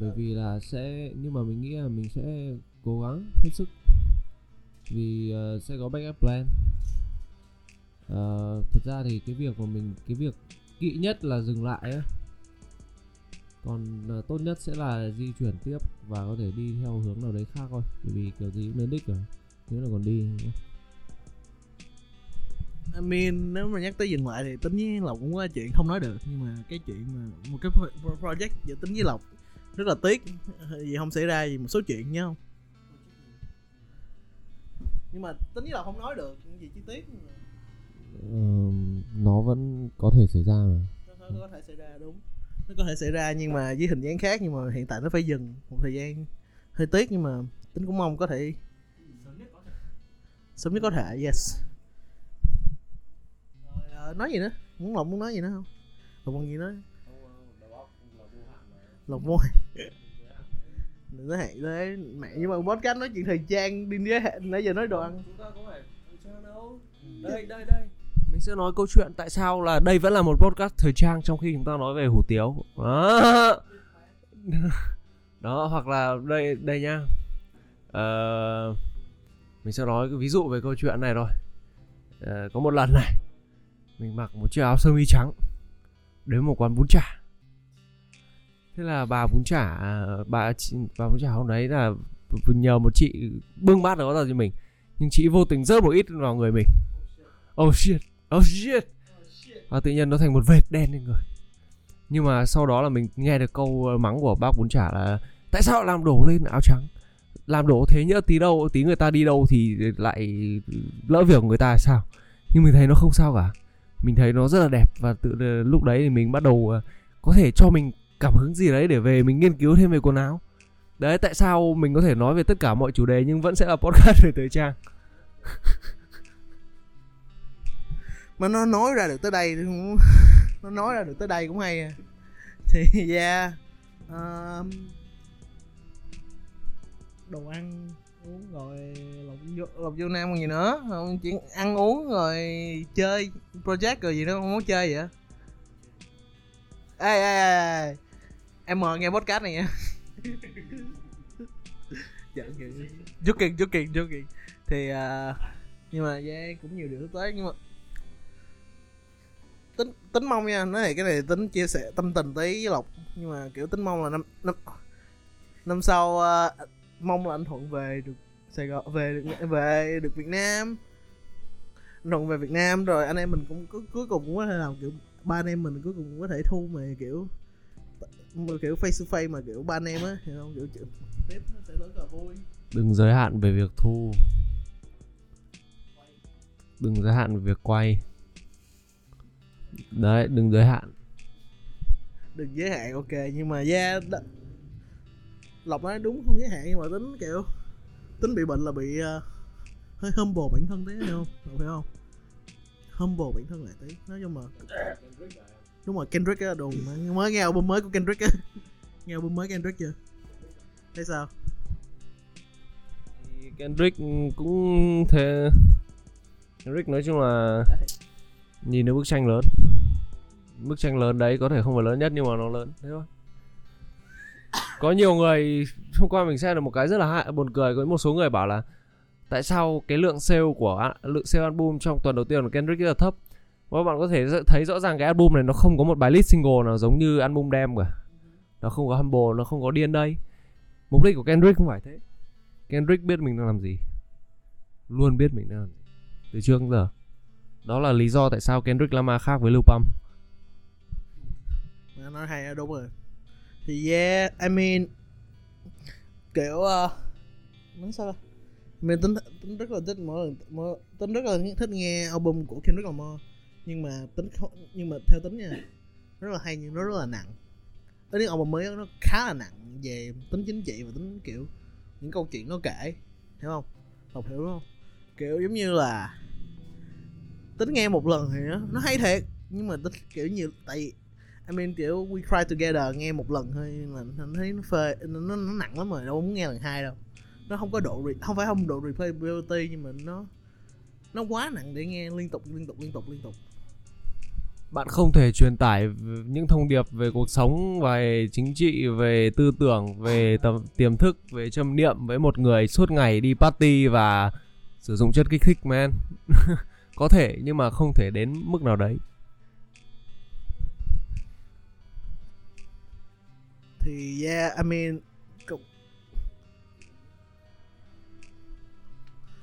Bởi vì là sẽ nhưng mà mình nghĩ là mình sẽ cố gắng hết sức. Vì uh, sẽ có backup plan uh, thực ra thì cái việc mà mình cái việc kỵ nhất là dừng lại ấy. còn uh, tốt nhất sẽ là di chuyển tiếp và có thể đi theo hướng nào đấy khác thôi bởi vì kiểu gì cũng đến đích rồi nếu là còn đi? I mean nếu mà nhắc tới dừng lại thì tính với lộc cũng có chuyện không nói được nhưng mà cái chuyện mà một cái project giữa tính với lộc rất là tiếc vì không xảy ra gì một số chuyện nhá không nhưng mà tính với lộc không nói được những gì chi tiết mà nó vẫn có thể xảy ra mà. Có, có, có thể xảy ra đúng. Nó có thể xảy ra nhưng mà với hình dáng khác nhưng mà hiện tại nó phải dừng một thời gian hơi tiếc nhưng mà tính cũng mong có thể sớm nhất có thể. Yes. Rồi ờ, nói gì nữa? Muốn lộc muốn nói gì nữa không? Lộc còn gì nữa? Lộc môi đừng có hạn. Thế mẹ nhưng mà podcast nói chuyện thời trang đi giới hạn nãy giờ nói đồ ăn. Chúng ta có phải đâu. Đây đây đây mình sẽ nói câu chuyện tại sao là đây vẫn là một podcast thời trang trong khi chúng ta nói về hủ tiếu. Đó, đó hoặc là đây đây nhá. Ờ, mình sẽ nói cái ví dụ về câu chuyện này rồi ờ, có một lần này mình mặc một chiếc áo sơ mi trắng đến một quán bún chả. Thế là bà bún chả à, bà bà bún chả hôm đấy là nhờ một chị bưng bát đó ra cho mình. Nhưng chị vô tình rớt một ít vào người mình. Oh shit oh shit. Và tự nhiên nó thành một vệt đen lên người. Nhưng mà sau đó là mình nghe được câu ờ, mắng của bác bún chả là tại sao làm đổ lên áo trắng? Làm đổ thế nhỡ tí đâu, tí người ta đi đâu thì lại lỡ việc của người ta sao? Nhưng mình thấy nó không sao cả. Mình thấy nó rất là đẹp và tự ờ, lúc đấy thì mình bắt đầu ờ, có thể cho mình cảm hứng gì đấy để về mình nghiên cứu thêm về quần áo. Đấy, tại sao mình có thể nói về tất cả mọi chủ đề nhưng vẫn sẽ là podcast về thời trang? mà nó nói ra được tới đây cũng nó nói ra được tới đây cũng hay à. Thì yeah. Um, đồ ăn uống rồi lộc vô, lộc vô nam còn gì nữa. Không chỉ ăn uống rồi chơi project rồi gì nữa không muốn chơi vậy ê ê ê em mời nghe podcast này nha. Giận kìa. Joking chút joking thì uh, nhưng mà yeah, cũng nhiều điều tới nhưng mà tính tính mong nha. Nói này cái này tính chia sẻ tâm tình tí với lộc. Nhưng mà kiểu tính mong là năm năm năm sau uh, mong là anh thuận về được sài gòn về được về được việt nam. Anh thuận về việt nam rồi anh em mình cũng cuối, cuối cùng cũng có thể làm kiểu ba anh em mình cuối cùng cũng có thể thu mà kiểu kiểu face to face mà kiểu ba anh em á hiểu không kiểu tiếp nó sẽ rất là vui. Đừng giới hạn về việc thu. Đừng giới hạn về việc quay đấy đừng giới hạn. Đừng giới hạn ok nhưng mà yeah đ... lộc nói đúng không giới hạn nhưng mà tính kiểu tính bị bệnh là bị uh, hơi humble bản thân tí hiểu không? Lộc phải không? Humble bản thân lại tí. Nói chung mà đúng rồi Kendrick á đồn mới nghe album mới của Kendrick á. Nghe album mới Kendrick chưa? Thấy sao? Kendrick cũng thế. Kendrick nói chung là nhìn thấy bức tranh lớn bức tranh lớn đấy có thể không phải lớn nhất nhưng mà nó lớn. Thế thôi. Có nhiều người hôm qua mình xem được một cái rất là hại, buồn cười. Có một số người bảo là, tại sao cái lượng sale của lượng sale album trong tuần đầu tiên của Kendrick rất là thấp? Và bạn có thể thấy rõ ràng cái album này nó không có một bài lead single nào giống như album đem cả. Nó không có humble, nó không có điên đây. Mục đích của Kendrick không phải thế. Kendrick biết mình đang làm gì. Luôn biết mình đang làm gì. Từ trước đến giờ. Đó là lý do tại sao Kendrick Lamar khác với Lil Pump nói hay à, đúng rồi. Thì yeah I mean kiểu uh, nói sao mình tính tính rất là thích mỗi lần tính rất là thích nghe album của Kendrick Lamar. Nhưng mà tính nhưng mà theo tính nha rất là hay nhưng nó rất là nặng. Tới những album mới nó khá là nặng về tính chính trị và tính kiểu những câu chuyện nó kể hiểu không? Học hiểu đúng không? Kiểu giống như là tính nghe một lần thì nó, nó hay thiệt nhưng mà tính kiểu nhiều tại I mean kiểu We Cry Together nghe một lần thôi là anh thấy nó phê nó, nó, nó nặng lắm rồi đâu muốn nghe lần hai đâu. Nó không có độ không phải không độ replayability nhưng mà nó nó quá nặng để nghe liên tục liên tục liên tục liên tục. Bạn không thể truyền tải những thông điệp về cuộc sống về chính trị về tư tưởng về tầm, tiềm thức về châm niệm với một người suốt ngày đi party và sử dụng chất kích thích man. Có thể nhưng mà không thể đến mức nào đấy. Thì yeah I mean cũng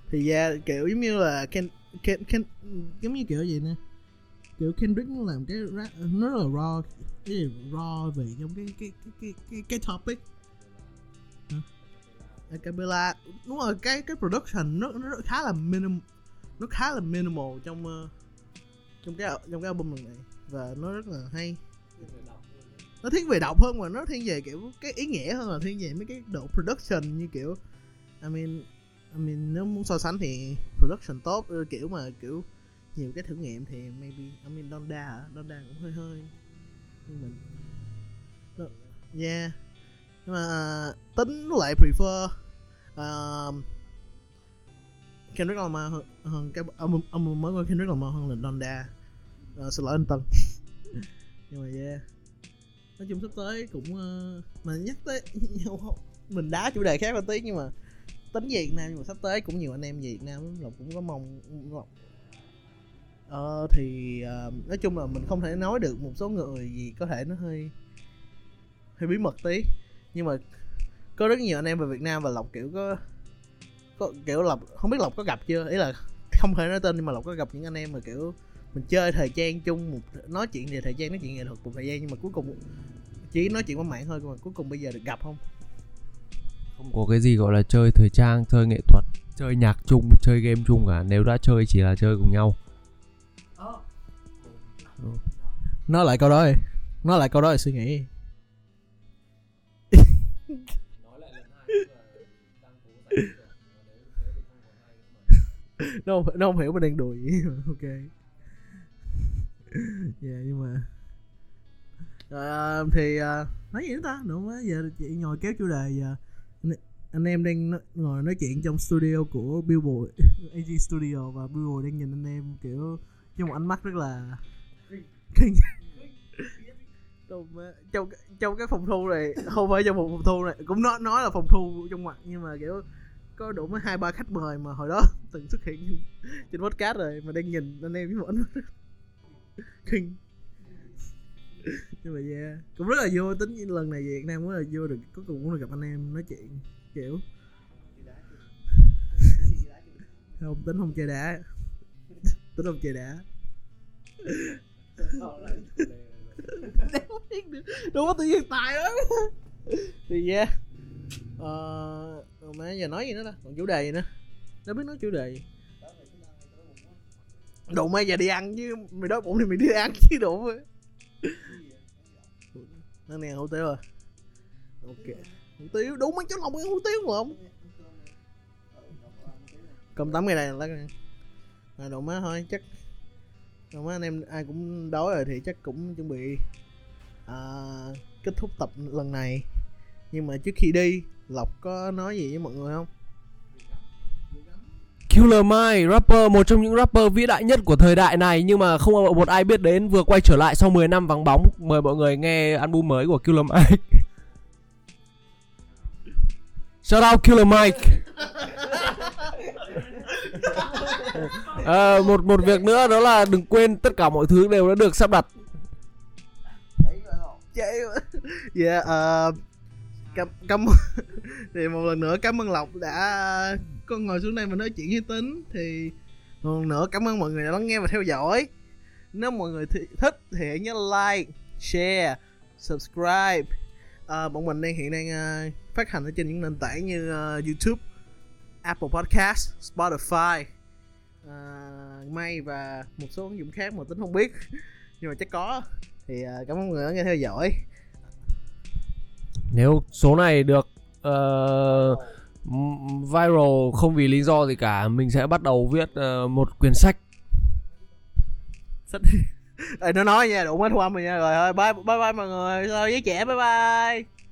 thì yeah kiểu giống như là Ken Ken Ken giống như kiểu gì nè? Kiểu Kendrick nó làm cái rap nó rất là raw cái gì raw về trong cái cái cái cái cái, cái topic. Acapella đúng rồi cái cái production nó nó khá là minimal nó khá là minimal trong uh, trong cái trong cái album lần này. Và nó rất là hay nó thiên về đọc hơn mà nó thiên về kiểu cái ý nghĩa hơn là thiên về mấy cái độ production như kiểu I mean I mean nếu muốn so sánh thì production tốt ờ, kiểu mà kiểu nhiều cái thử nghiệm thì maybe I mean Donda hả? Donda cũng hơi hơi nhưng mình yeah. Nhưng mà à, tính lại prefer uh, Kendrick Lamar hơn, hơn cái album, album mới của Kendrick Lamar hơn là Donda. Uh, xin lỗi anh Tân. Nhưng mà yeah nói chung sắp tới cũng uh, mà nhắc tới mình đá chủ đề khác một tí nhưng mà tính Việt Nam nhưng mà sắp tới cũng nhiều anh em Việt Nam Lộc cũng có mong Lộc ờ thì uh, nói chung là mình không thể nói được một số người gì có thể nó hơi hơi bí mật tí. Nhưng mà có rất nhiều anh em về Việt Nam và Lộc kiểu có có kiểu Lộc không biết Lộc có gặp chưa? Ý là không thể nói tên nhưng mà Lộc có gặp những anh em mà kiểu mình chơi thời gian chung một nói chuyện về thời gian nói chuyện nghệ thuật một thời gian nhưng mà cuối cùng chỉ nói chuyện qua mạng thôi mà cuối cùng bây giờ được gặp không? Không có cái gì gọi là chơi thời trang chơi nghệ thuật chơi nhạc chung chơi game chung cả. Nếu đã chơi chỉ là chơi cùng nhau. Nói lại câu đó đi. Nói lại câu đó là suy nghĩ. Nó không, nó không hiểu mình đang đùa gì. Ok. Dạ nhưng mà Ờ, thì ờ, nói gì nữa ta? Nữa mới giờ chị ngồi kéo chủ đề giờ. Anh, em đang nói, ngồi nói chuyện trong studio của Billboard AG Studio và Billboard đang nhìn anh em kiểu trong một ánh mắt rất là trong, trong trong cái phòng thu này không phải trong một phòng thu này cũng nói nói là phòng thu trong mặt nhưng mà kiểu có đủ mấy hai ba khách mời mà hồi đó từng xuất hiện trên, podcast rồi mà đang nhìn anh em với một ánh mắt kinh nhưng mà yeah. Cũng rất là vui tính lần này về Việt Nam cũng là vui được cuối cùng cũng được gặp anh em nói chuyện kiểu. Không tính không chơi đá. Tính không chơi đá. Đúng có tự nhiên tài đó thì yeah. Ờ uh, mà giờ nói gì nữa ta? Còn chủ đề gì nữa? Đâu biết nói chủ đề gì? Đủ mày giờ đi ăn chứ mày đói bụng thì mày đi ăn chứ đủ rồi nó nè hủ tiếu à ok. Hủ tiếu đúng mấy cháu lòng ăn hủ tiếu không cơm tấm ngày này lát à, đồ má thôi chắc đồ má anh em ai cũng đói rồi thì chắc cũng chuẩn bị à, kết thúc tập lần này. Nhưng mà trước khi đi lộc có nói gì với mọi người không? Killer Mike, rapper một trong những rapper vĩ đại nhất của thời đại này nhưng mà không một ai biết đến vừa quay trở lại sau 10 năm vắng bóng. Mời mọi người nghe album mới của Killer Mike. Shout out Killer Mike. à, một một việc nữa đó là đừng quên tất cả mọi thứ đều đã được sắp đặt. yeah uh, cảm cảm thì một lần nữa cảm ơn lộc đã con ngồi xuống đây mà nói chuyện với tính. Thì một lần nữa cảm ơn mọi người đã lắng nghe và theo dõi. Nếu mọi người th- thích thì hãy nhớ like share subscribe. À, bọn mình đang hiện đang uh, phát hành ở trên những nền tảng như uh, youtube apple podcast spotify. Uh, may và một số ứng dụng khác mà tính không biết. Nhưng mà chắc có. Thì uh, cảm ơn mọi người đã nghe theo dõi. Nếu số này được uh, viral không vì lý do gì cả, mình sẽ bắt đầu viết uh, một quyển sách. sách nó nói nha đủ mấy thu âm rồi nha. Rồi thôi bye bye bye mọi người. Sao giới trẻ bye bye.